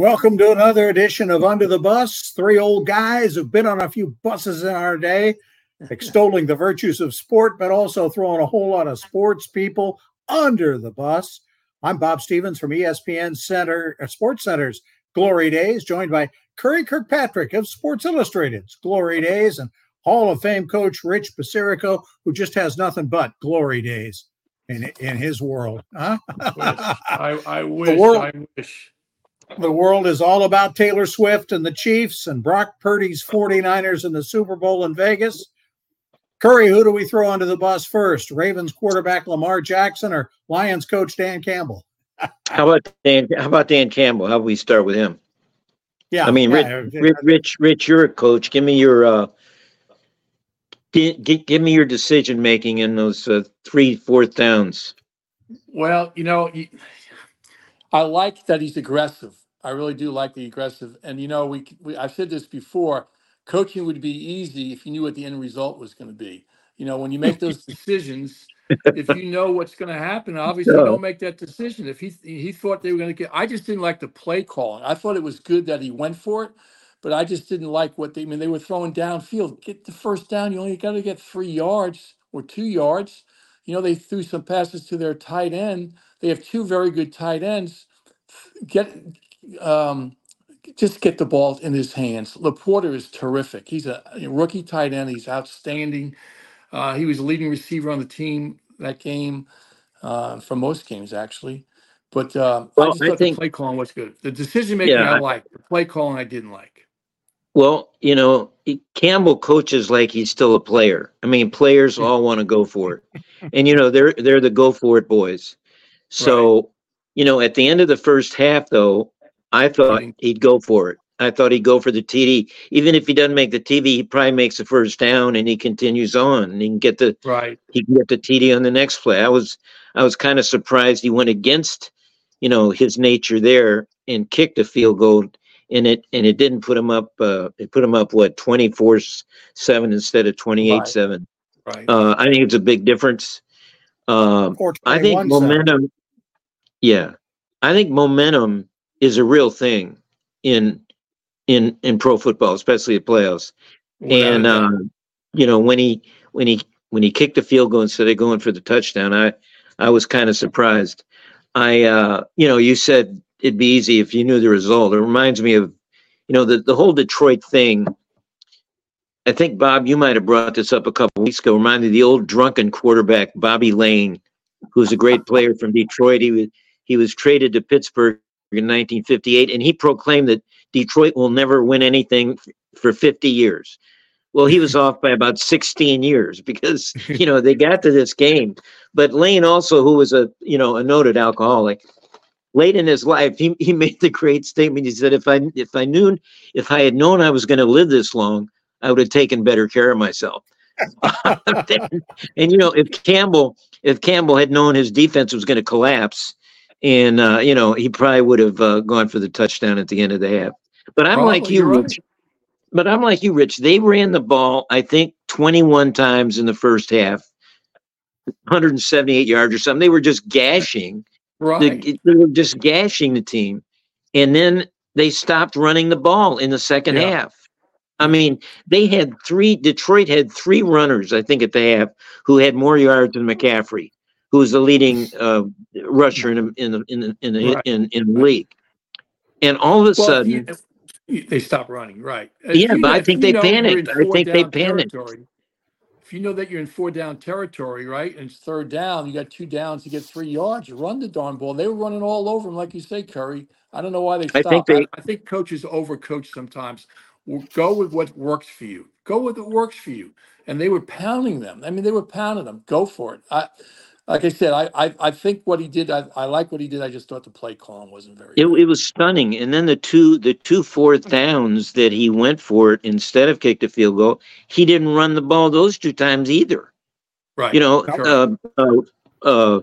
Welcome to another edition of Under the Bus. Three old guys who've been on a few buses in our day, extolling the virtues of sport, but also throwing a whole lot of sports people under the bus. I'm Bob Stevens from ESPN Center uh, Sports Center's Glory Days, joined by Curry Kirkpatrick of Sports Illustrated's Glory Days and Hall of Fame coach Rich Basirico, who just has nothing but glory days in in his world. Huh? I, I wish. World, I wish. The world is all about Taylor Swift and the Chiefs and Brock Purdy's 49ers in the Super Bowl in Vegas. Curry, who do we throw under the bus first? Ravens quarterback Lamar Jackson or Lions coach Dan Campbell? how about Dan? How about Dan Campbell? How about we start with him? Yeah, I mean, yeah, Rich, Rich, Rich, Rich, you're a coach. Give me your uh, give, give me your decision making in those uh, three fourth downs. Well, you know, I like that he's aggressive. I really do like the aggressive. And you know, we, we I've said this before. Coaching would be easy if you knew what the end result was going to be. You know, when you make those decisions, if you know what's going to happen, obviously yeah. don't make that decision. If he he thought they were going to get, I just didn't like the play calling. I thought it was good that he went for it, but I just didn't like what they I mean. They were throwing downfield. Get the first down. You only got to get three yards or two yards. You know, they threw some passes to their tight end. They have two very good tight ends. Get um, just get the ball in his hands. LaPorta is terrific. He's a, a rookie tight end. He's outstanding. Uh, he was the leading receiver on the team that game uh, for most games, actually. But uh, well, I just thought I think, the play calling was good. The decision making yeah, I liked. The play calling I didn't like. Well, you know, Campbell coaches like he's still a player. I mean, players all want to go for it, and you know they're they're the go for it boys. So, right. you know, at the end of the first half, though, I thought he'd go for it. I thought he'd go for the TD. Even if he doesn't make the TV, he probably makes the first down and he continues on and he can get the right. He can get the TD on the next play. I was I was kind of surprised he went against, you know, his nature there and kicked a field goal and it and it didn't put him up. Uh, it put him up what twenty four seven instead of twenty eight seven. Right. Uh, I think it's a big difference. Uh, I think momentum. Yeah, I think momentum is a real thing in in in pro football, especially the playoffs. and uh, you know when he when he when he kicked the field goal instead of going for the touchdown, I I was kind of surprised. I uh, you know you said it'd be easy if you knew the result. It reminds me of you know the the whole Detroit thing. I think Bob, you might have brought this up a couple weeks ago. Reminded the old drunken quarterback Bobby Layne, who's a great player from Detroit. He was he was traded to Pittsburgh in 1958, and he proclaimed that Detroit will never win anything for 50 years. Well, he was off by about 16 years because you know they got to this game. But Layne also, who was a you know a noted alcoholic, late in his life, he, he made the great statement. He said, "If I if I knew if I had known I was going to live this long, I would have taken better care of myself." and you know, if Campbell if Campbell had known his defense was going to collapse, and uh, you know he probably would have uh, gone for the touchdown at the end of the half. But I'm probably, like you, Rich. Right. But I'm like you, Rich. They ran the ball, I think, 21 times in the first half, 178 yards or something. They were just gashing. Right. The, they were just gashing the team, and then they stopped running the ball in the second yeah. half. I mean, they had three. Detroit had three runners, I think, at the half who had more yards than McCaffrey who was the leading uh, rusher in in the in the, in the, right. in, in the league. And all of a well, sudden, you, they stop running. Right. yeah, but I think they panicked. I think they panicked. If you know that you're in four down territory, right, and it's third down, you got two downs, you get three yards. You run the darn ball. They were running all over them, like you say, Curry. I don't know why they stopped. I think, they, I, I think coaches overcoach sometimes. Go with what works for you. Go with what works for you. And they were pounding them. I mean, they were pounding them. Go for it. I, like I said, I, I, I think what he did, I, I like what he did. I just thought the play call wasn't very. It, it was stunning, and then the two the two fourth downs that he went for it instead of kicked a field goal, he didn't run the ball those two times either. Right. You know, sure. uh, uh, uh,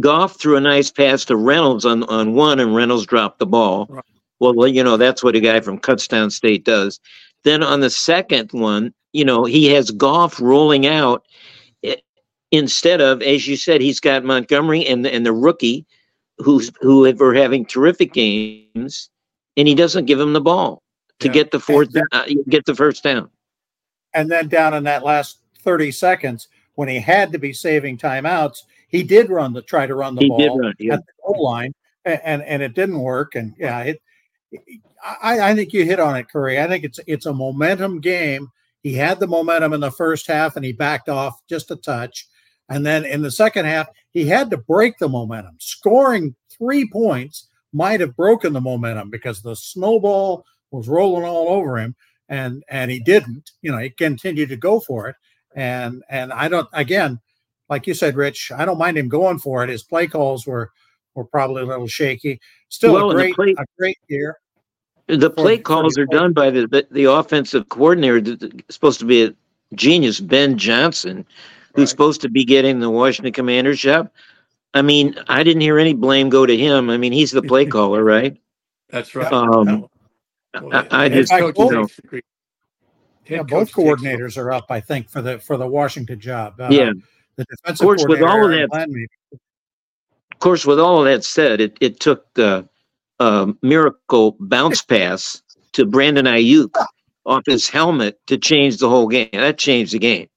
Goff threw a nice pass to Reynolds on on one, and Reynolds dropped the ball. Right. Well, you know that's what a guy from Kutztown State does. Then on the second one, you know, he has Goff rolling out instead of, as you said, he's got Montgomery and the, and the rookie who's who are having terrific games, and he doesn't give him the ball to yeah. get the fourth, then, uh, get the first down. And then down in that last 30 seconds, when he had to be saving timeouts, he did run the try to run the he ball run, yeah. at the goal line, and, and, and it didn't work. And yeah, it. I, I think you hit on it, Curry. I think it's it's a momentum game. He had the momentum in the first half, and he backed off just a touch. And then in the second half, he had to break the momentum. Scoring three points might have broken the momentum because the snowball was rolling all over him, and and he didn't. You know, he continued to go for it. And and I don't again, like you said, Rich, I don't mind him going for it. His play calls were were probably a little shaky. Still well, a great play, a great year. The play calls are done by the, the, the offensive coordinator. Supposed to be a genius, Ben Johnson, who's supposed to be getting the Washington Commanders job. I mean, I didn't hear any blame go to him. I mean, he's the play caller, right? That's right. Um, I, I just you know, yeah, both coordinators are up, I think, for the for the Washington job. Uh, yeah, the defensive of course, with all of that, of course, with all of that said, it it took the uh, miracle bounce pass to Brandon Aiyuk off his helmet to change the whole game. That changed the game.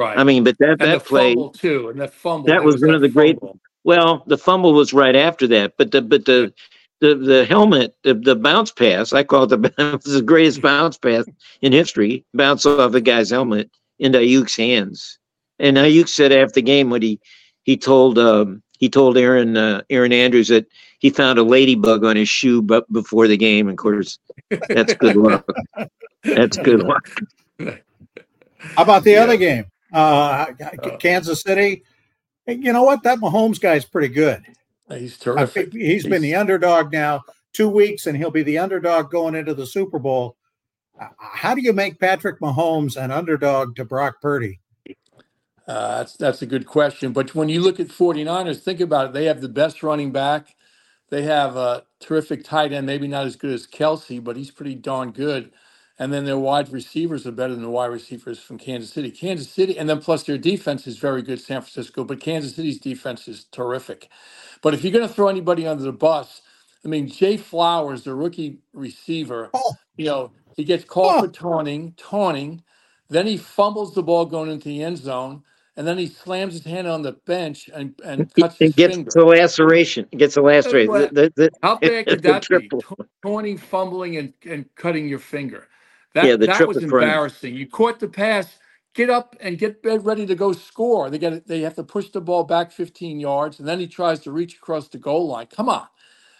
Right. I mean, but that and that play too, and that fumble that was, was one of the great. Well, the fumble was right after that, but the but the the the helmet, the, the bounce pass, I call it the it was the greatest bounce pass in history. Bounce off a guy's helmet into Aiyuk's hands. And Aiyuk said after the game when he he told um, he told Erin uh, Erin Andrews that he found a ladybug on his shoe but before the game. Of course, that's good luck. That's good luck. How about the yeah. other game? Uh, Kansas City. You know what? That Mahomes guy's pretty good. He's terrific. He's, he's been the underdog now two weeks, and he'll be the underdog going into the Super Bowl. Uh, how do you make Patrick Mahomes an underdog to Brock Purdy? Uh, that's that's a good question. But when you look at 49ers, think about it. They have the best running back. They have a terrific tight end, maybe not as good as Kelce, but he's pretty darn good. And then their wide receivers are better than the wide receivers from Kansas City. Kansas City, and then plus their defense is very good, San Francisco, but Kansas City's defense is terrific. But if you're going to throw anybody under the bus, I mean, Zay Flowers, the rookie receiver, oh. you know, he gets called oh. for taunting, taunting. Then he fumbles the ball going into the end zone, and then he slams his hand on the bench and, and cuts his gets finger. the laceration. Gets a laceration. The, the, the, How bad could that be? Taunting, fumbling, and, and cutting your finger. That, yeah, that was embarrassing. You caught the pass get up and get ready to go score. They get they have to push the ball back 15 yards, and then he tries to reach across the goal line. Come on,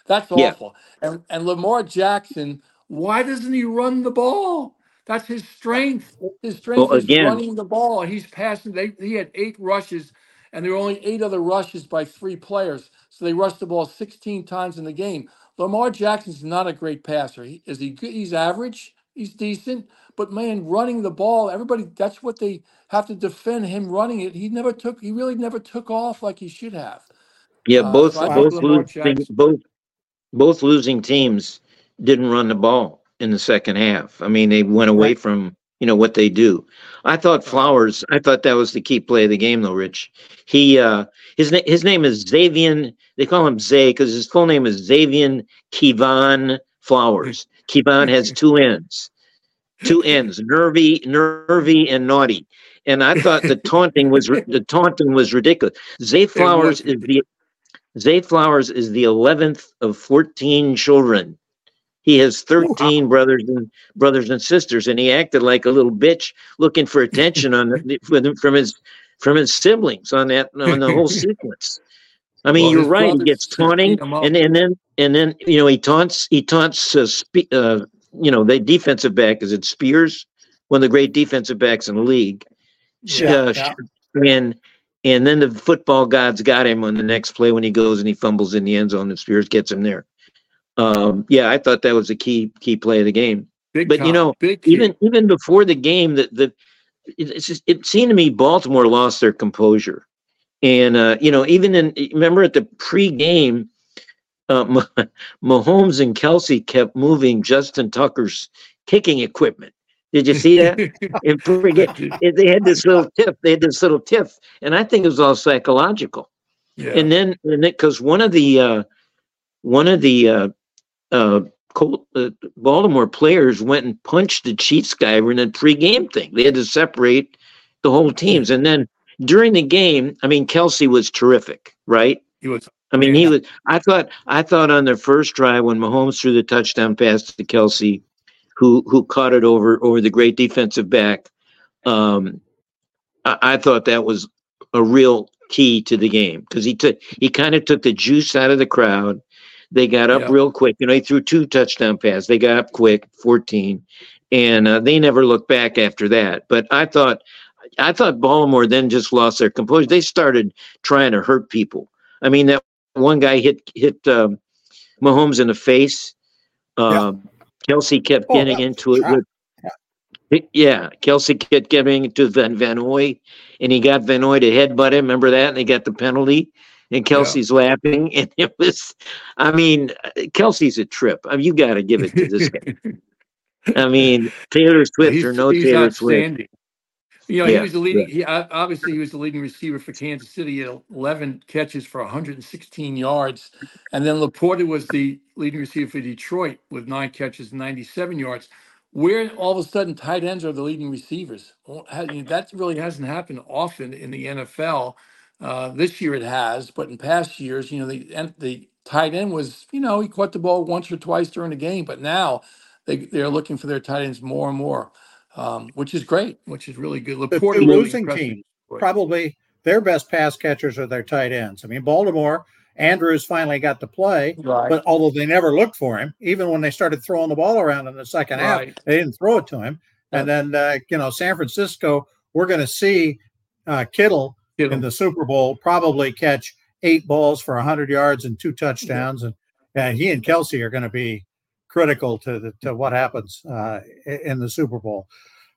that's awful. Yeah. And and Lamar Jackson, why doesn't he run the ball? That's his strength. His strength well, is again, running the ball. He's passing. They, he had eight rushes, and there were only eight other rushes by three players. So they rushed the ball 16 times in the game. Lamar Jackson's not a great passer. He, is he good? He's average. He's decent. But man, running the ball, everybody that's what they have to defend him running it. He never took he really never took off like he should have. Yeah, uh, both so both losing both both losing teams didn't run the ball in the second half. I mean, they went away right. from you know what they do. I thought Flowers. I thought that was the key play of the game, though. Rich, he uh, his name his name is Xavian. They call him Zay because his full name is Xavian Kevon Flowers. Kevon has two N's two ends, nervy, nervy, and naughty. And I thought the taunting was the taunting was ridiculous. Zay Flowers is the Zay Flowers is the eleventh of fourteen children. He has thirteen brothers and brothers and sisters, and he acted like a little bitch looking for attention on the, from his from his siblings on that on the whole sequence. I mean, well, you're right. He gets taunting, and and then and then you know he taunts he taunts uh, spe- uh, you know, the defensive back is it Spears, one of the great defensive backs in the league. Yeah, uh, yeah. And and then the football gods got him on the next play when he goes and he fumbles in the end zone and Spears gets him there. Um, yeah, I thought that was a key key play of the game. Big but you know, even even before the game, that the it, just, it seemed to me Baltimore lost their composure, and uh, you know, even in remember at the pregame, uh, Mahomes and Kelce kept moving Justin Tucker's kicking equipment. Did you see that? and forget, they had this little tiff. They had this little tiff, and I think it was all psychological. Yeah. And then, and because one of the uh, one of the uh, uh, Colt, uh, Baltimore players went and punched the Chiefs guy in a pregame thing. They had to separate the whole teams, and then during the game, I mean, Kelce was terrific, right? He was. I mean, he was. I thought. I thought on their first drive when Mahomes threw the touchdown pass to Kelce, who who caught it over over the great defensive back. Um, I, I thought that was a real key to the game because he took he kind of took the juice out of the crowd. They got up yeah. real quick. You know, he threw two touchdown passes. They got up quick, fourteen, and uh, they never looked back after that. But I thought I thought Baltimore then just lost their composure. They started trying to hurt people. I mean, that one guy hit hit um, Mahomes in the face. Um, yeah. Kelce kept oh, getting into it with. Yeah, Kelce kept getting into Van Van Noy, and he got Van Noy to headbutt him. Remember that? And he got the penalty. And Kelce's yeah. laughing, and it was. I mean, Kelce's a trip. I mean, you got to give it to this guy. I mean, Taylor Swift he's, or no Taylor Swift. You know, yeah, he was the leading. He obviously he was the leading receiver for Kansas City at 11 catches for 116 yards, and then LaPorta was the leading receiver for Detroit with nine catches, 97 yards. Where all of a sudden tight ends are the leading receivers? Well, that really hasn't happened often in the NFL. Uh, this year it has, but in past years, you know, the the tight end was, you know, he caught the ball once or twice during the game, but now they they're looking for their tight ends more and more um, which is great, which is really good. LaPorta the, losing team probably their best pass catchers are their tight ends. I mean, Baltimore Andrews finally got to play, right. but although they never looked for him, even when they started throwing the ball around in the second right. half, they didn't throw it to him. And then uh, you know, San Francisco, we're going to see uh, Kittle, Kittle, in the Super Bowl probably catch eight balls for 100 yards and two touchdowns, yeah. and and he and Kelce are going to be critical to the, to what happens uh, in the Super Bowl.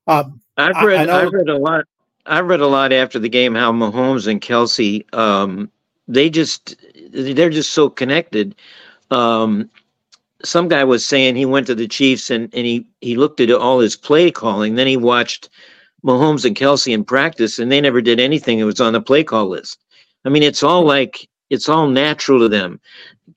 Um, I've read I, I have read a lot. I've read a lot after the game how Mahomes and Kelce um, they just they're just so connected. Um, some guy was saying he went to the Chiefs and, and he he looked at all his play calling. Then he watched Mahomes and Kelce in practice, and they never did anything that was on the play call list. I mean, it's all like it's all natural to them.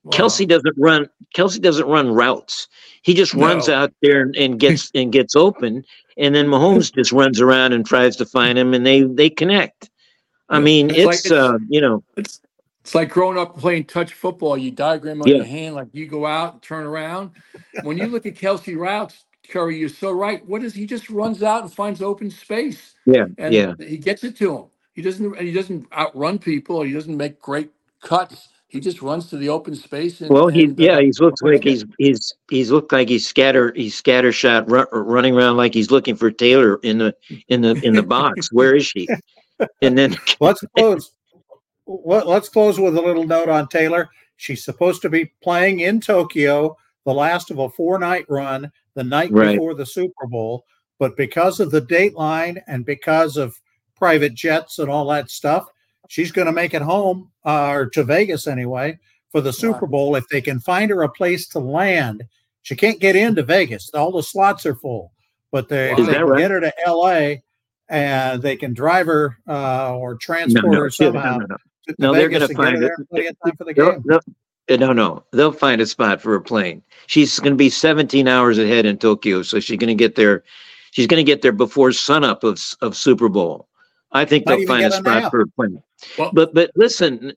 Wow. Kelce doesn't run. Kelce doesn't run routes. He just no. runs out there and, and gets and gets open, and then Mahomes just runs around and tries to find him, and they they connect. I mean, it's, it's, like, it's uh, you know, it's it's like growing up playing touch football. You diagram on yeah. your hand, like you go out and turn around. When you look at Kelce routes, Curry, you're so right. What is he just runs out and finds open space? Yeah, and yeah. He gets it to him. He doesn't. He doesn't outrun people. He doesn't make great cuts. He just runs to the open space. And, well, he and, yeah, uh, he's looked like he's he's he's looked like he's scatter he's scatter shot run, running around like he's looking for Taylor in the in the in the box. Where is she? And then let's close. Let's close with a little note on Taylor. She's supposed to be playing in Tokyo, the last of a four night run, the night right. before the Super Bowl. But because of the dateline and because of private jets and all that stuff, she's going to make it home uh, or to Vegas anyway for the Super wow. Bowl if they can find her a place to land. She can't get into Vegas; all the slots are full. But they, wow. they can right? get her to L.A. and they can drive her uh, or transport no, no, her somehow. No, no, they're going to find it. No, no, no, they'll find a spot for a plane. She's going to be 17 hours ahead in Tokyo, so she's going to get there. She's going to get there before sunup of of Super Bowl. I think they'll find a spot for a plane. Well, but but listen,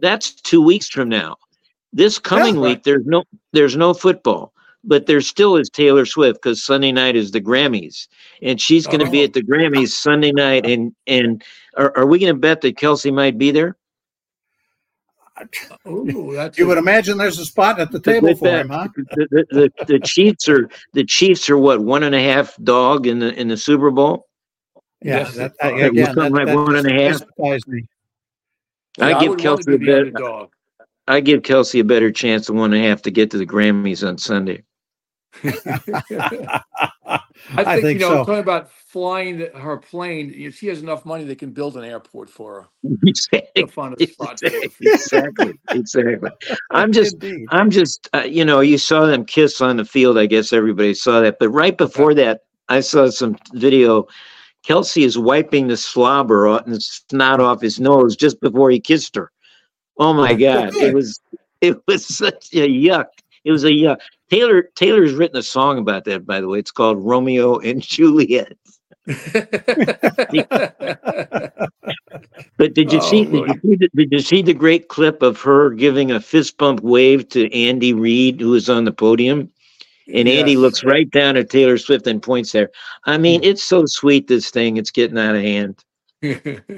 that's two weeks from now. This coming right. week, there's no there's no football, but there still is Taylor Swift because Sunday night is the Grammys, and she's going to oh. be at the Grammys Sunday night. And and are, are we going to bet that Kelce might be there? Uh, ooh, you would imagine there's a spot at the table for him, huh? The, the, the, the Chiefs are the Chiefs are what one and a half dog in the in the Super Bowl. Yeah, yes, that, that, again, something that, like one and a half. Me. I yeah, give I Kelce a better. I give Kelce a better chance than one and a half to get to the Grammys on Sunday. I think, I think, you know, so. talking about flying her plane. If she has enough money, they can build an airport for her. Exactly. Exactly. exactly. exactly. I'm just, Indeed. I'm just, uh, you know, you saw them kiss on the field. I guess everybody saw that. But right before that, I saw some video Kelce is wiping the slobber and snot off his nose just before he kissed her. Oh my God. it was it was such a yuck. It was a yuck. Taylor Taylor's written a song about that, by the way. It's called Romeo and Juliet. but did you oh, see? Did you see, the, did you see the great clip of her giving a fist bump wave to Andy Reid, who was on the podium? And yes. Andy looks right down at Taylor Swift and points there. I mean, hmm. it's so sweet. This thing, it's getting out of hand.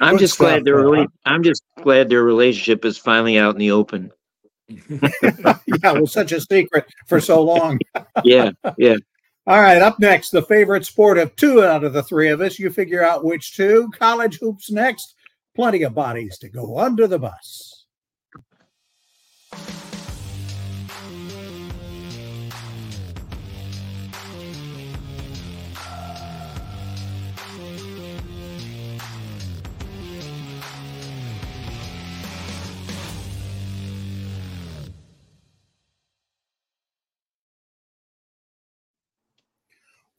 I'm Good just stuff, glad their rela- I'm just glad their relationship is finally out in the open. yeah, it was such a secret for so long. yeah, yeah. All right, up next, the favorite sport of two out of the three of us. You figure out which two. College hoops next. Plenty of bodies to go under the bus.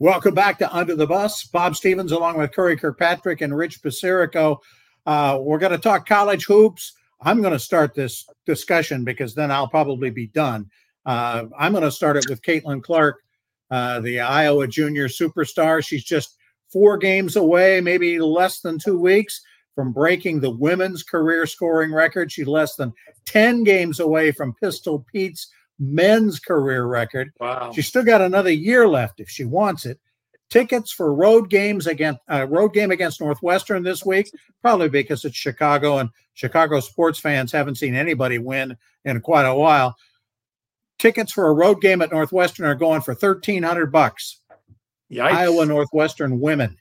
Welcome back to Under the Bus. Bob Stevens, along with Curry Kirkpatrick and Rich Basirico. Uh, we're going to talk college hoops. I'm going to start this discussion because then I'll probably be done. Uh, I'm going to start it with Caitlin Clark, uh, the Iowa junior superstar. She's just four games away, maybe less than two weeks from breaking the women's career scoring record. She's less than 10 games away from Pistol Pete's men's career record. Wow. She's still got another year left if she wants it. Tickets for road games against uh, road game against Northwestern this week, probably because it's Chicago and Chicago sports fans haven't seen anybody win in quite a while. Tickets for a road game at Northwestern are going for thirteen hundred bucks. Iowa Northwestern women.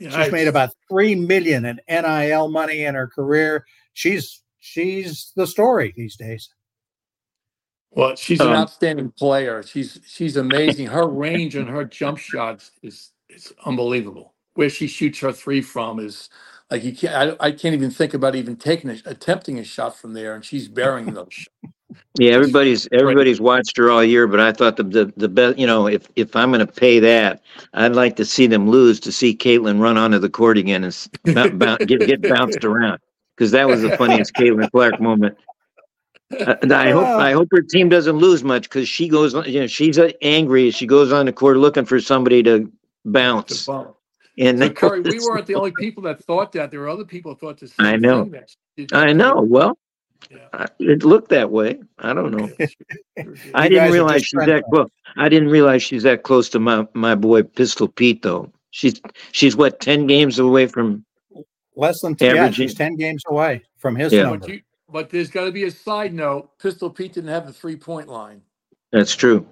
Yikes. She's made about three million in NIL money in her career. She's she's the story these days. Well, she's an um, outstanding player. She's she's amazing. Her range and her jump shots is is unbelievable. Where she shoots her three from is like you can't. I, I can't even think about even taking a, attempting a shot from there, and she's burying those. Yeah, everybody's everybody's watched her all year, but I thought the the, the best. You know, if if I'm going to pay that, I'd like to see them lose to see Caitlin run onto the court again and bounce, get get bounced around because that was the funniest Caitlin Clark moment uh, I hope I hope her team doesn't lose much because she goes, you know, she's uh, angry. She goes on the court looking for somebody to bounce. And so, Curry, we weren't the only people that thought that. There were other people thought the same I know. I know. Well, yeah. it looked that way. I don't know. I didn't realize she's that close. I didn't realize she's that close to my my boy Pistol Pete though. She's she's what ten games away from less than 10, yeah, she's ten games away from his yeah. number. But there's got to be a side note. Pistol Pete didn't have the three point line. That's true.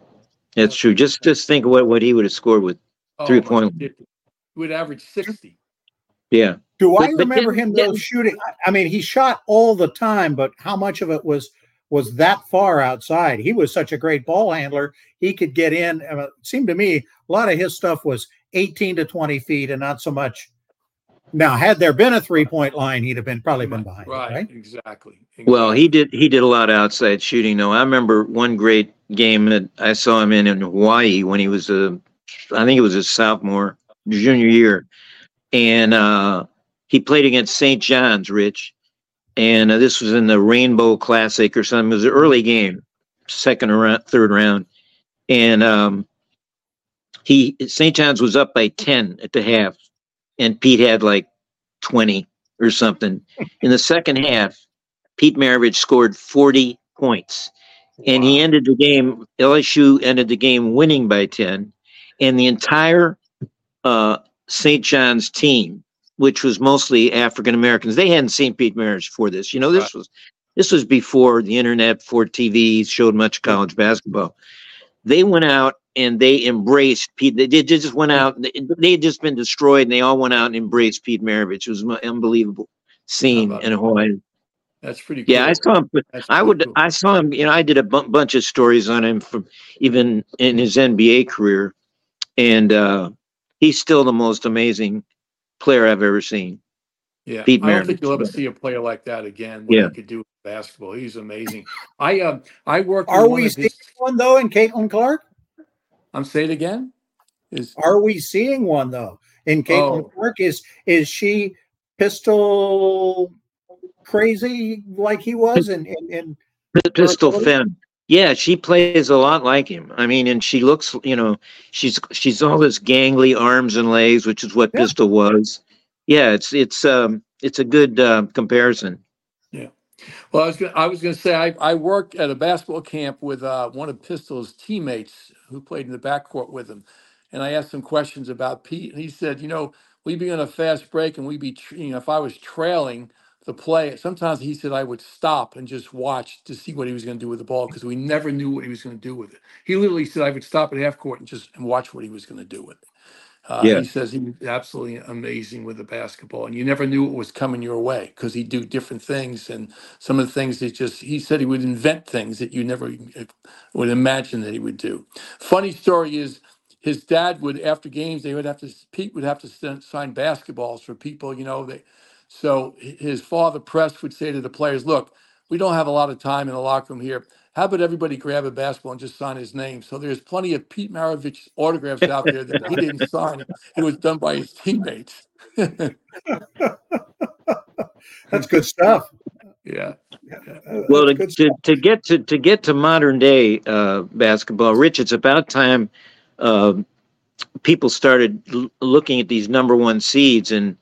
That's true. Just just think what, what he would have scored with oh, three point. He would average sixty. Yeah. Do I remember him though shooting? I mean, he shot all the time, but how much of it was was that far outside? He was such a great ball handler. He could get in. Uh, it seemed to me a lot of his stuff was 18 to 20 feet and not so much now, had there been a three point line, he'd have been probably been behind. Right, right? Exactly, exactly. Well, he did he did a lot of outside shooting though. I remember one great game that I saw him in in Hawaii when he was a, I think it was a sophomore, junior year, and uh, he played against St. John's, Rich, and uh, this was in the Rainbow Classic or something. It was an early game, second or third round, and um, he St. John's was up by ten at the half and Pete had like 20 or something. In the second half, Pete Maravich scored 40 points. And he ended the game, LSU ended the game winning by 10. And the entire uh, St. John's team, which was mostly African Americans, they hadn't seen Pete Maravich before this. You know, this was this was before the internet, before TV showed much college basketball. They went out and they embraced Pete. They, they just went out. They, had just been destroyed, and they all went out and embraced Pete Maravich. It was an unbelievable scene in Hawaii. That's pretty. Cool. Yeah, I saw him. I would. Cool. I saw him. You know, I did a b- bunch of stories on him from even in his NBA career, and uh, he's still the most amazing player I've ever seen. Yeah, Pete I don't think you'll ever see a player like that again. What yeah. he could do basketball, he's amazing. I um, I work. Are we seeing his... one though in Caitlin Clark? I'm say it again. Is are we seeing one though in Caitlin oh. Clark? Is is she pistol crazy like he was in in, in pistol fin? Yeah, she plays a lot like him. I mean, and she looks, you know, she's she's all this gangly arms and legs, which is what yeah. Pistol was. Yeah, it's it's um it's a good uh, comparison. Well, I was gonna, I was going to say I I work at a basketball camp with uh, one of Pistol's teammates who played in the backcourt with him, and I asked him questions about Pete, and he said, you know, we'd be on a fast break, and we'd be, you know, if I was trailing the play. Sometimes he said I would stop and just watch to see what he was going to do with the ball because we never knew what he was going to do with it. He literally said I would stop at half court and just and watch what he was going to do with it. Uh, yeah. He says he was absolutely amazing with the basketball, and you never knew what was coming your way because he'd do different things, and some of the things that just he said he would invent things that you never uh, would imagine that he would do. Funny story is his dad would after games they would have to Pete would have to sign basketballs for people, you know, they so his father, Press, would say to the players, look, we don't have a lot of time in the locker room here. How about everybody grab a basketball and just sign his name? So there's plenty of Pete Maravich autographs out there that he didn't sign. It was done by his teammates. That's good stuff. Yeah. Well, to, to, to, get to to get to modern day uh, basketball, Rich, it's about time uh, people started l- looking at these number one seeds and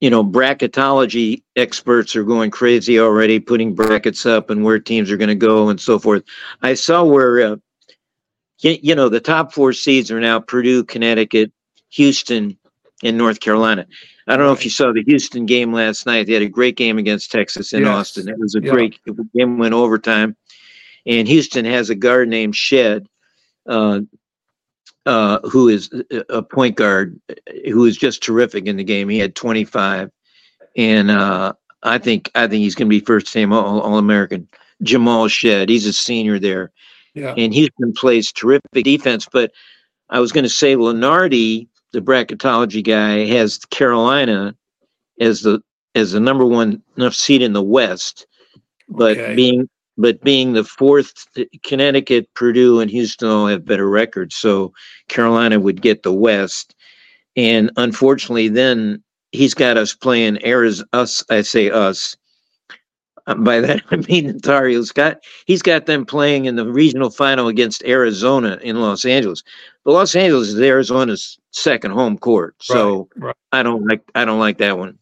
you know, bracketology experts are going crazy already, putting brackets up and where teams are going to go and so forth. I saw where, uh, you, you know, the top four seeds are now Purdue, Connecticut, Houston, and North Carolina. I don't know if you saw the Houston game last night. They had a great game against Texas in yes. Austin. It was a yeah. great game, went overtime. And Houston has a guard named Shead. Uh, uh, who is a point guard who is just terrific in the game. He had 25, and uh, I think I think he's going to be first team All, All American. Jamal Shead, he's a senior there, yeah. and been plays terrific defense. But I was going to say Lunardi, the bracketology guy, has Carolina as the as the number one enough seed in the West, but okay. being but being the fourth, Connecticut, Purdue, and Houston all have better records. So Carolina would get the West. And unfortunately, then he's got us playing Arizona. Us, I say us. Uh, by that I mean Heels. Got he's got them playing in the regional final against Arizona in Los Angeles. But Los Angeles is Arizona's second home court, so right, right. I don't like I don't like that one.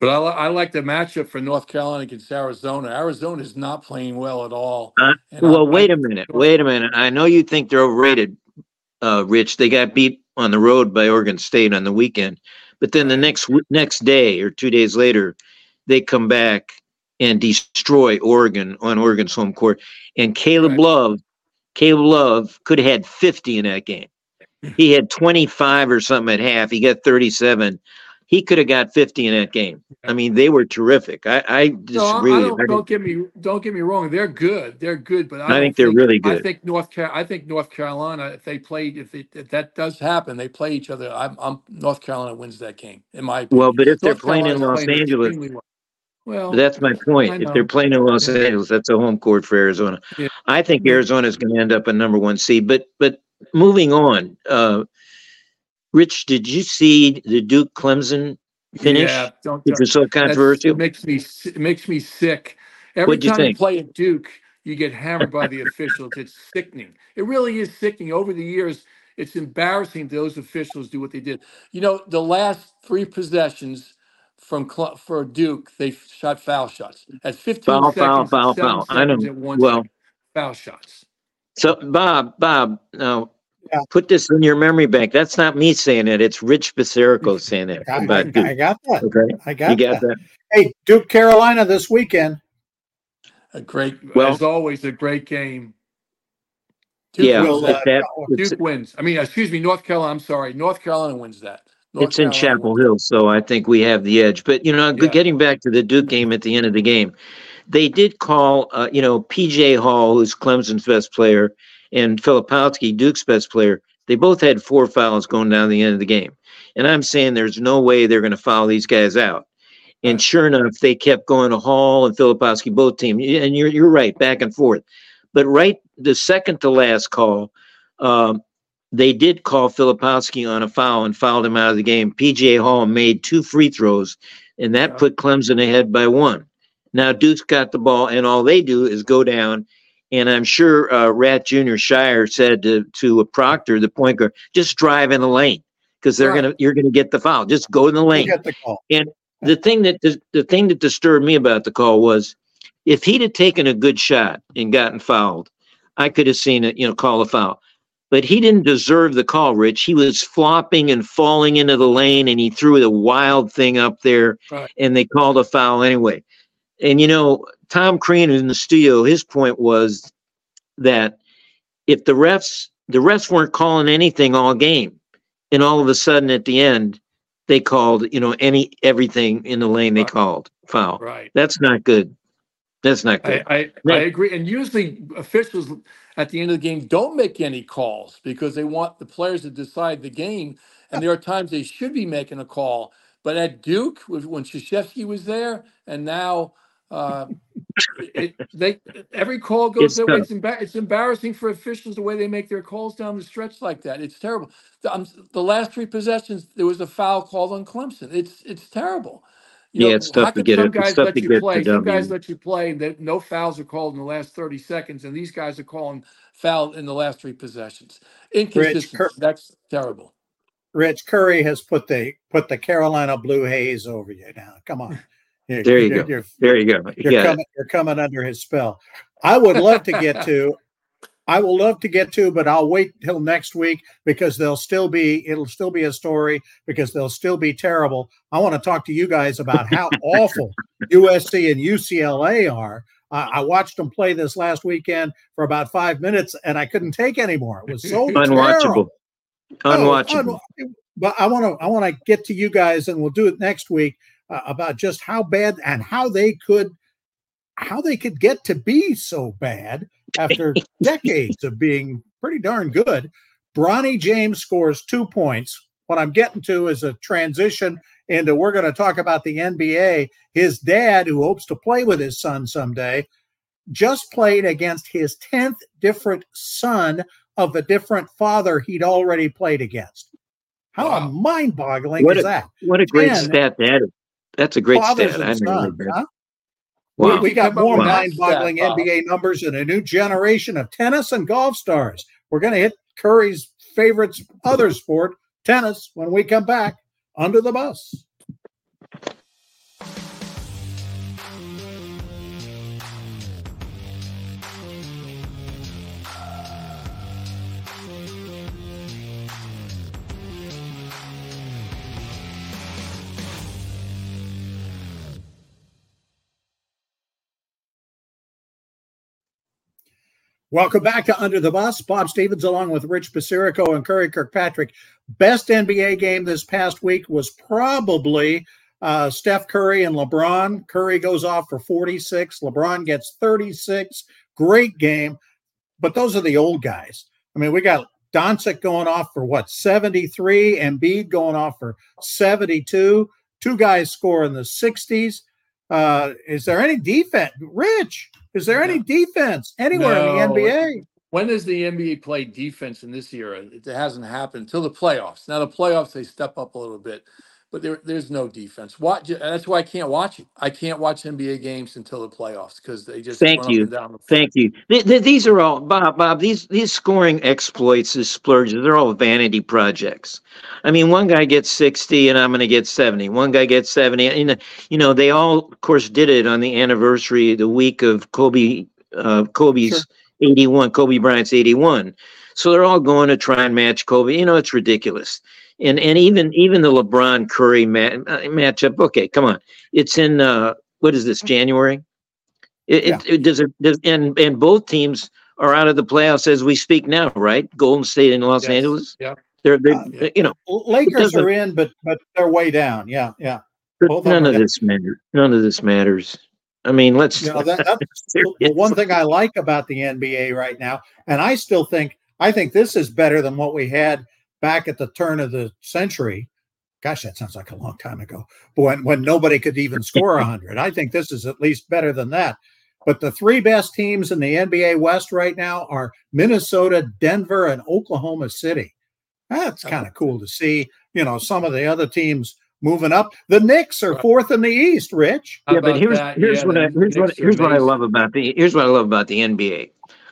But I, I like the matchup for North Carolina against Arizona. Arizona is not playing well at all. Uh, well, I, wait a minute. Wait a minute. I know you think they're overrated, uh, Rich. They got beat on the road by Oregon State on the weekend, but then the next next day or two days later, they come back and destroy Oregon on Oregon's home court. And Caleb right. Love, Caleb Love could have had 50 in that game. He had 25 or something at half. He got 37 he could have got 50 in that game. I mean, they were terrific. I, I disagree. No, I don't, don't, get me don't get me wrong. They're good. They're good, but I, I think they're think, really good. I think North Car- I think North Carolina. If they play, if, they, if that does happen, they play each other. I'm, I'm, North Carolina wins that game. In my opinion. well, but if North they're playing in Los playing Angeles. Well. Well, that's my point. If they're playing in Los yeah. Angeles, that's a home court for Arizona. Yeah. I think Arizona is going to end up a number one seed. But but moving on, uh, Rich, did you see the Duke Clemson finish? Yeah, don't, which is so controversial. It makes me it makes me sick. Every What'd time you, you play at Duke, you get hammered by the officials. It's sickening. It really is sickening. Over the years, it's embarrassing those officials do what they did. You know, the last three possessions from for Duke, they shot foul shots at 15 foul, seconds, foul, foul, foul. I know. Well, foul shots. So, Bob, Bob, now yeah. Put this in your memory bank. That's not me saying it. It's Rich Basirico saying it. I, I, I, got that. Okay. I got, you got that. that. Hey, Duke Carolina this weekend. A great, well, as always, a great game. Duke yeah, wins that, that, Duke wins. I mean, excuse me, North Carolina. I'm sorry, North Carolina wins that. North it's Carolina in Chapel wins. Hill, so I think we have the edge. But you know, yeah. getting back to the Duke game at the end of the game, they did call. Uh, you know, PJ Hall, who's Clemson's best player, and Filipowski, Duke's best player, they both had four fouls going down the end of the game. And I'm saying there's no way they're going to foul these guys out. And sure enough, they kept going to Hall and Filipowski, both teams. And you're you're right, back and forth. But right the second to last call, um, they did call Filipowski on a foul and fouled him out of the game. PJ Hall made two free throws, and that put Clemson ahead by one. Now Duke's got the ball, and all they do is go down And I'm sure uh, Rat Junior Scheyer said to to a Proctor, the point guard, just drive in the lane because they're right. gonna you're gonna get the foul. Just go in the lane. The and the thing that the thing that disturbed me about the call was if he'd have taken a good shot and gotten fouled, I could have seen it, you know, call a foul. But he didn't deserve the call, Rich. He was flopping and falling into the lane, and he threw the wild thing up there, right. and they called a foul anyway. And you know, Tom Crean in the studio, his point was that if the refs the refs weren't calling anything all game, and all of a sudden at the end they called, you know, any everything in the lane they called foul. Right. That's not good. That's not good. I, I, I, agree. And usually officials at the end of the game don't make any calls because they want the players to decide the game. And there are times they should be making a call. But at Duke, when Krzyzewski was there, and now uh, it, they every call goes that way. It's, embar- it's embarrassing for officials the way they make their calls down the stretch like that. It's terrible. The, um, the last three possessions, there was a foul called on Clemson. It's it's terrible. You yeah, know, it's tough to get some guys let you play. Some guys let you play, that no fouls are called in the last thirty seconds, and these guys are calling foul in the last three possessions. Inconsistency. Rich, That's terrible. Rich Curry has put the put the Carolina Blue Haze over you now. Come on. You're, there you go. You're, there you go. You're, yeah. coming, you're coming under his spell. I would love to get to. I will love to get to, but I'll wait till next week because there'll still be it'll still be a story because they'll still be terrible. I want to talk to you guys about how awful USC and UCLA are. Uh, I watched them play this last weekend for about five minutes, and I couldn't take anymore. It was so unwatchable, terrible. unwatchable. Oh, un- but I want to I want to get to you guys, and we'll do it next week uh, about just how bad and how they could how they could get to be so bad after decades of being pretty darn good. Bronny James scores two points. What I'm getting to is a transition into we're going to talk about the NBA. His dad, who hopes to play with his son someday, just played against his 10th different son of a different father he'd already played against. How wow. mind boggling is that? What a great stat that is. That's a great stat. Sons, huh? wow. we, we, got more wow. mind-boggling NBA numbers and a new generation of tennis and golf stars. We're going to hit Curry's favorite other sport, tennis, when we come back under the bus. Welcome back to Under the Bus. Bob Stevens, along with Rich Basirico and Curry Kirkpatrick. Best NBA game this past week was probably uh, Steph Curry and LeBron. Curry goes off for 46. LeBron gets 36. Great game. But those are the old guys. I mean, we got Doncic going off for what, 73? Embiid going off for 72. Two guys score in the 60s. Uh, is there any defense? Rich, is there any defense anywhere no. in the NBA? When does the NBA play defense in this era? It hasn't happened until the playoffs. Now the playoffs they step up a little bit, but there, there's no defense. Watch that's why I can't watch it. I can't watch NBA games until the playoffs because they just thank you, thank you. Th- th- these are all Bob. Bob, these these scoring exploits, these splurges, they're all vanity projects. I mean, one guy gets sixty, and I'm going to get seventy. One guy gets seventy, and you know they all, of course, did it on the anniversary, the week of Kobe, uh, Kobe's sure. eighty-one, Kobe Bryant's eighty-one. So they're all going to try and match Kobe. You know, it's ridiculous and and even even the LeBron Curry mat, uh, matchup. Okay, come on, it's in uh, what is this January? It, yeah. it, it does it does, and and both teams are out of the playoffs as we speak now, right? Golden State and Los yes. Angeles. Yeah, they're they uh, you know Lakers are in, but but they're way down. Yeah, yeah. none of this matters. None of this matters. I mean, let's. You know, that, that's the one thing I like about the NBA right now, and I still think I think this is better than what we had back at the turn of the century. Gosh, that sounds like a long time ago. But when, when nobody could even score 100, I think this is at least better than that. But the three best teams in the NBA West right now are Minnesota, Denver, and Oklahoma City. That's kind of cool to see. You know, some of the other teams moving up. The Knicks are fourth in the East. Rich. yeah, but here's that? here's yeah, what I here's what here's what I love about the here's what I love about the NBA.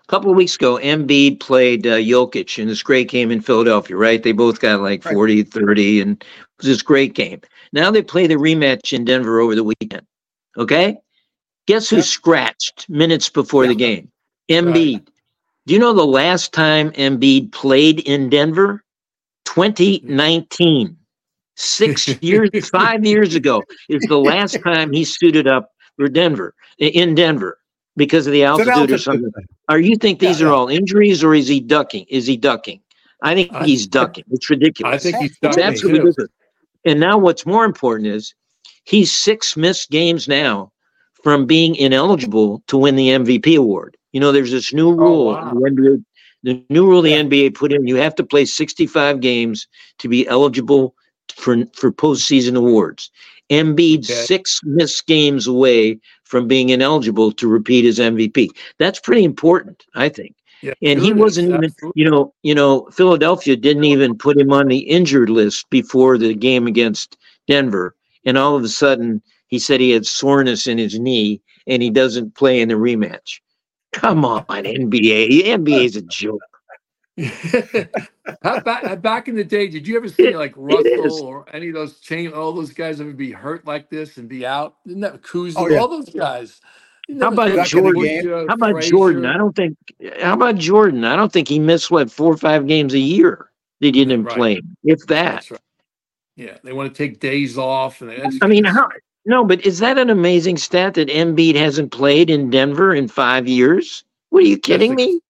A couple of weeks ago, Embiid played uh, Jokic in this great game in Philadelphia, right? They both got like 40, 30, and it was this great game. Now they play the rematch in Denver over the weekend. Okay? Guess who scratched minutes before yeah. the game? Embiid. Right. Do you know the last time Embiid played in Denver? 2019. Six years, five years ago is the last time he suited up for Denver, in Denver, because of the altitude, altitude or something. Are you think these yeah, are yeah. all injuries or is he ducking? Is he ducking? I think I, he's ducking. It's ridiculous. I think he's ducking. It's absolutely ridiculous. And now what's more important is he's six missed games now from being ineligible to win the MVP award. You know, there's this new oh, rule. Oh, wow. the, NBA, the new rule the NBA put in: you have to play 65 games to be eligible for for postseason awards. Embiid okay. six missed games away from being ineligible to repeat as MVP. That's pretty important, I think. Yeah, and he wasn't even, you know, you know, Philadelphia didn't even put him on the injured list before the game against Denver. And all of a sudden, he said he had soreness in his knee and he doesn't play in the rematch. Come on, NBA. NBA is a joke. How back, uh, back in the day, did you ever see like Russell or any of those chain, all those guys ever be hurt like this and be out? Didn't that Kuzma, oh, yeah. all those guys? How about Jordan? How about Frazier? Jordan? I don't think. How about Jordan? I don't think he missed what four or five games a year. They didn't right. play, if that. Right. Yeah, they want to take days off, and I mean, how? No, but is that an amazing stat that Embiid hasn't played in Denver in five years? What are you kidding me?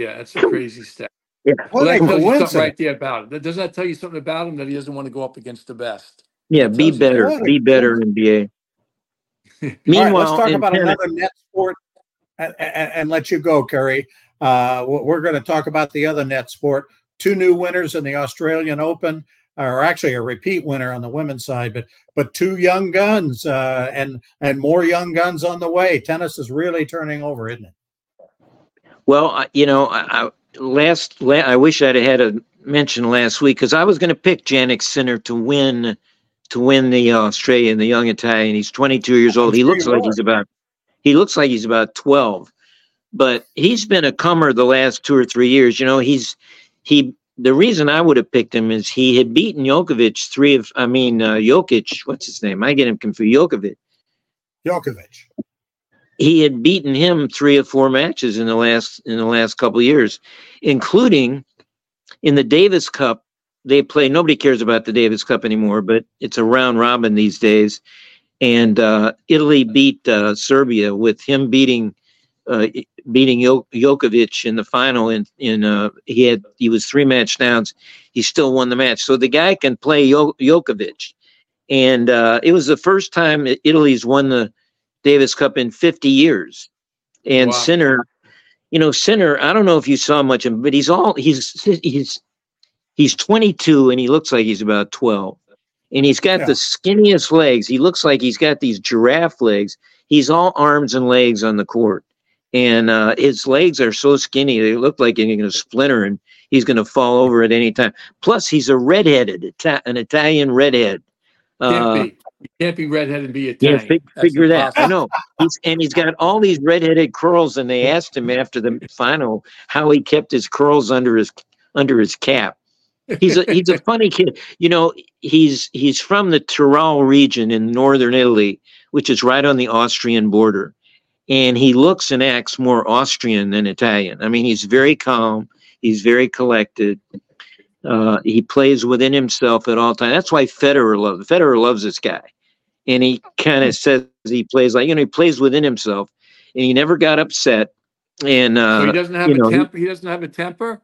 Yeah, that's a crazy stat. Yeah. Well, that tells you something right there about it. Does that tell you something about him that he doesn't want to go up against the best? Yeah, be better. Be better, NBA. Meanwhile, right, let's talk about tennis. another net sport and, and, and, let you go, Curry. Uh, we're going to talk about the other net sport. Two new winners in the Australian Open, or actually a repeat winner on the women's side, but but two young guns uh, and and more young guns on the way. Tennis is really turning over, isn't it? Well, you know, I, last, I wish I'd had a mention last week because I was going to pick Jannik Sinner to win to win the Australian, the young Italian. He's 22 years old. He looks like he's about he looks like he's about 12, but he's been a comer the last two or three years. You know, he's he. The reason I would have picked him is he had beaten Djokovic three of I mean uh, Jokic. What's his name? I get him confused. Djokovic. Djokovic he had beaten him three or four matches in the last in the last couple years, including in the Davis Cup. They play. Nobody cares about the Davis Cup anymore, but it's a round robin these days. And uh, Italy beat uh, Serbia with him beating uh, beating Djokovic in the final. In in uh, he had he was three match downs. He still won the match. So the guy can play Djokovic, and uh, it was the first time Italy's won the Davis Cup in 50 years. And wow. Sinner, you know, Sinner, I don't know if you saw much of him, but he's all he's he's he's 22 and he looks like he's about 12. And he's got yeah. the skinniest legs. He looks like he's got these giraffe legs. He's all arms and legs on the court. And uh, his legs are so skinny, they look like they're going to splinter and he's going to fall over at any time. Plus, he's a redheaded, an Italian redhead. Uh, you can't be redheaded and be Italian. Yeah, fig- figure that. I know. He's, and he's got all these redheaded curls. And they asked him after the final how he kept his curls under his under his cap. He's a he's a funny kid. You know, he's he's from the Tyrol region in northern Italy, which is right on the Austrian border. And he looks and acts more Austrian than Italian. I mean, he's very calm. He's very collected. Uh, he plays within himself at all times. That's why Federer loves Federer loves this guy, and he kind of says he plays like you know he plays within himself, and he never got upset. And uh, so he doesn't have a know, temper. He, doesn't have a temper.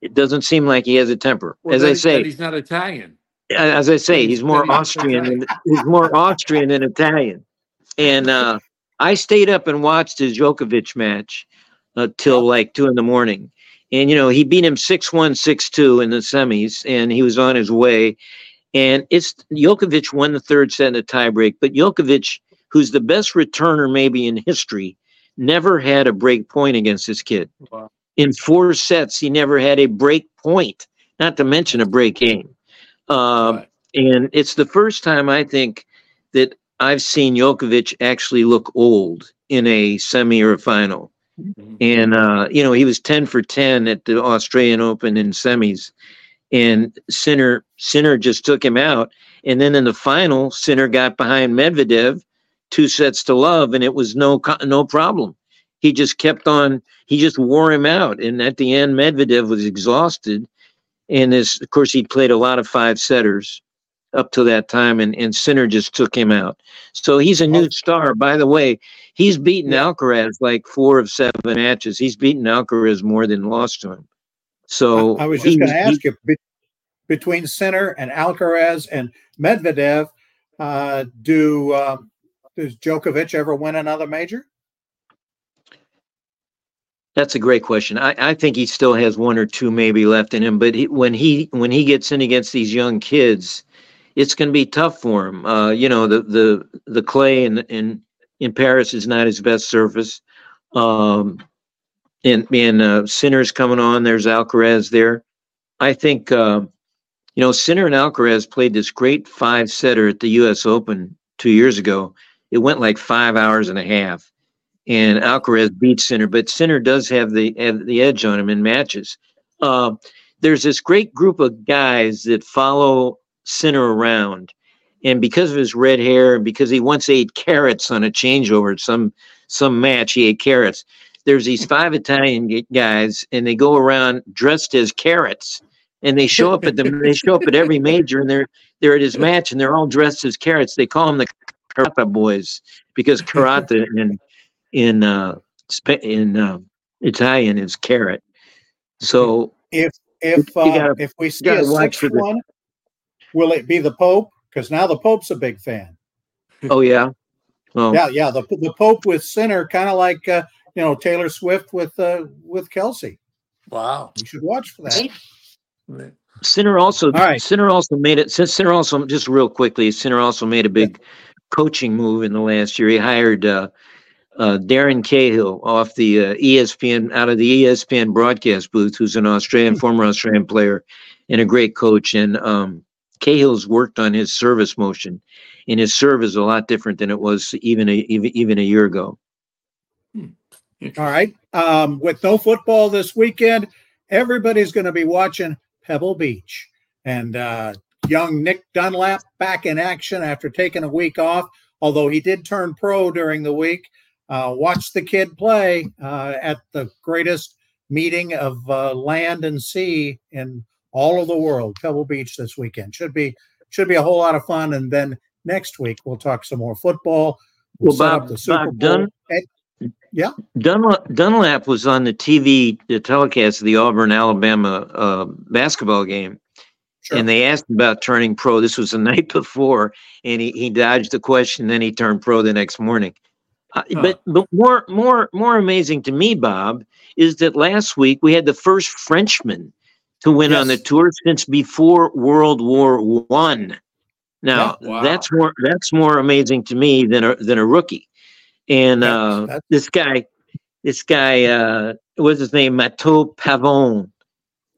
It doesn't seem like he has a temper. Well, as I say, he's not Italian. As I say, he's more Austrian. Than, he's more Austrian than Italian. And uh, I stayed up and watched his Djokovic match uh, till like two in the morning and you know he beat him 6-1 6-2 in the semis and he was on his way and it's Djokovic won the third set in a tiebreak but Djokovic who's the best returner maybe in history never had a break point against this kid wow. in four sets he never had a break point not to mention a break game uh, right. and it's the first time I think that I've seen Djokovic actually look old in a semi or a final. And uh, you know he was ten for ten at the Australian Open in semis, and Sinner Sinner just took him out, and then in the final, Sinner got behind Medvedev, two sets to love, and it was no no problem. He just kept on. He just wore him out, and at the end, Medvedev was exhausted, and this, of course, he played a lot of five setters up to that time, and, and Sinner just took him out. So he's a new star. By the way, he's beaten. Alcaraz like four of seven matches. He's beaten Alcaraz more than lost to him. So I, I was just going to ask you between Sinner and Alcaraz and Medvedev, uh, do uh, does Djokovic ever win another major? That's a great question. I, I think he still has one or two maybe left in him, but he, when he when he gets in against these young kids, it's going to be tough for him. Uh, you know, the the the clay in in in Paris is not his best surface. Um, and and uh, Sinner's coming on. There's Alcaraz there. I think uh, you know Sinner and Alcaraz played this great five setter at the U.S. Open two years ago. It went like five hours and a half and Alcaraz beat Sinner, but Sinner does have the have the edge on him in matches. Uh, there's this great group of guys that follow Sinner around, and because of his red hair, and because he once ate carrots on a changeover some some match, he ate carrots. There's these five Italian guys, and they go around dressed as carrots, and they show up at the they show up at every major, and they're they're at his match, and they're all dressed as carrots. They call them the Carota boys because Carota and in uh, in uh, Italian is carrot. So if if uh, if we see a sixth one, will it be the Pope? Because now the Pope's a big fan. Oh yeah, well, yeah, yeah. The the Pope with Sinner, kind of like uh, you know Taylor Swift with uh, with Kelce. Wow, you should watch for that. Sinner also, All right. Sinner also made it. Sinner also, just real quickly, Sinner also made a big yeah. coaching move in the last year. He hired uh, uh, Darren Cahill off the uh, ESPN out of the ESPN broadcast booth, who's an Australian former Australian player and a great coach. And um, Cahill's worked on his service motion, and his serve is a lot different than it was even a, even even a year ago. Hmm. All right. Um, with no football this weekend, everybody's going to be watching Pebble Beach, and uh, young Nick Dunlap back in action after taking a week off. Although he did turn pro during the week, uh, watch the kid play uh, at the greatest meeting of uh, land and sea in all of the world, Pebble Beach this weekend. Should be should be a whole lot of fun. And then next week we'll talk some more football. We'll, well Bob, the Super Bob Bowl. Dun- yeah, Dunlap, Dunlap was on the TV, the telecast of the Auburn Alabama uh, basketball game. Sure. And they asked about turning pro. This was the night before, and he, he dodged the question. Then he turned pro the next morning. Uh, but but more more more amazing to me, Bob, is that last week we had the first Frenchman to win yes. on the tour since before World War One. Now yeah, wow. that's more that's more amazing to me than a than a rookie. And uh, this guy, this guy, uh, what's his name? Mathieu Pavon.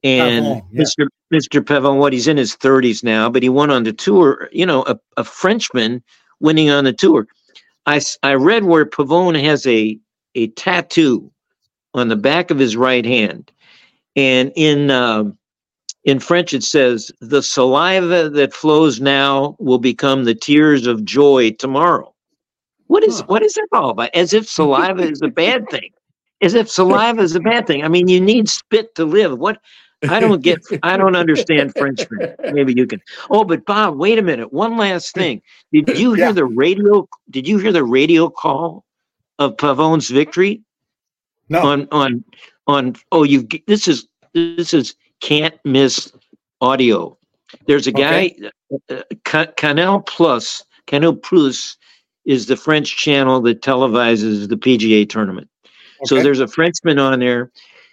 And Pavon, yeah. Mr. Mr. Pavon, what he's in his 30s now, but he won on the tour. You know, a, a Frenchman winning on the tour. I, I read where Pavon has a, a tattoo on the back of his right hand. And in, uh, in French, it says, The saliva that flows now will become the tears of joy tomorrow. What is, huh. what is that all about? As if saliva is a bad thing. As if saliva is a bad thing. I mean, you need spit to live. What I don't get. I don't understand French. Maybe you can. Oh, but Bob, wait a minute. One last thing. Did you hear yeah. the radio? Did you hear the radio call of Pavon's victory? No. On on on. Oh, you. This is this is can't miss audio. There's a guy, okay. uh, Canal Plus. Canal Plus is the French channel that televises the PGA tournament. Okay. So there's a Frenchman on there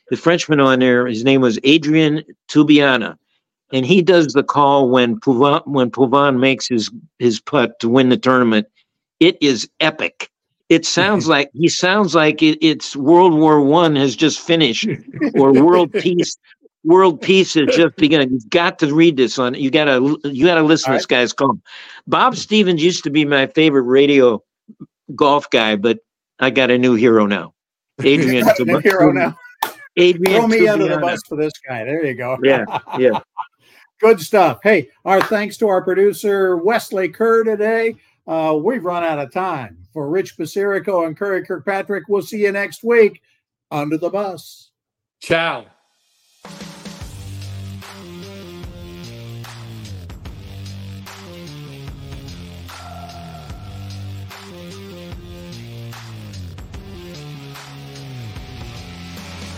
the Frenchman on there, his name was Adrian Tubiana, And he does the call when Pavon, when Pavon makes his, his putt to win the tournament. It is epic it sounds like he sounds like it, it's World War One has just finished, or world peace. World peace has just begun. You've got to read this on. You gotta you gotta listen All to this guy's call. Bob Stevens used to be my favorite radio golf guy, but I got a new hero now. Adrian, Tub- hero now. Adrian, throw me Tubiana. under the bus for this guy. There you go. Yeah, yeah. Good stuff. Hey, our thanks to our producer Wesley Kerr today. Uh, we've run out of time. For Rich Basirico and Curry Kirkpatrick, we'll see you next week under the bus. Ciao.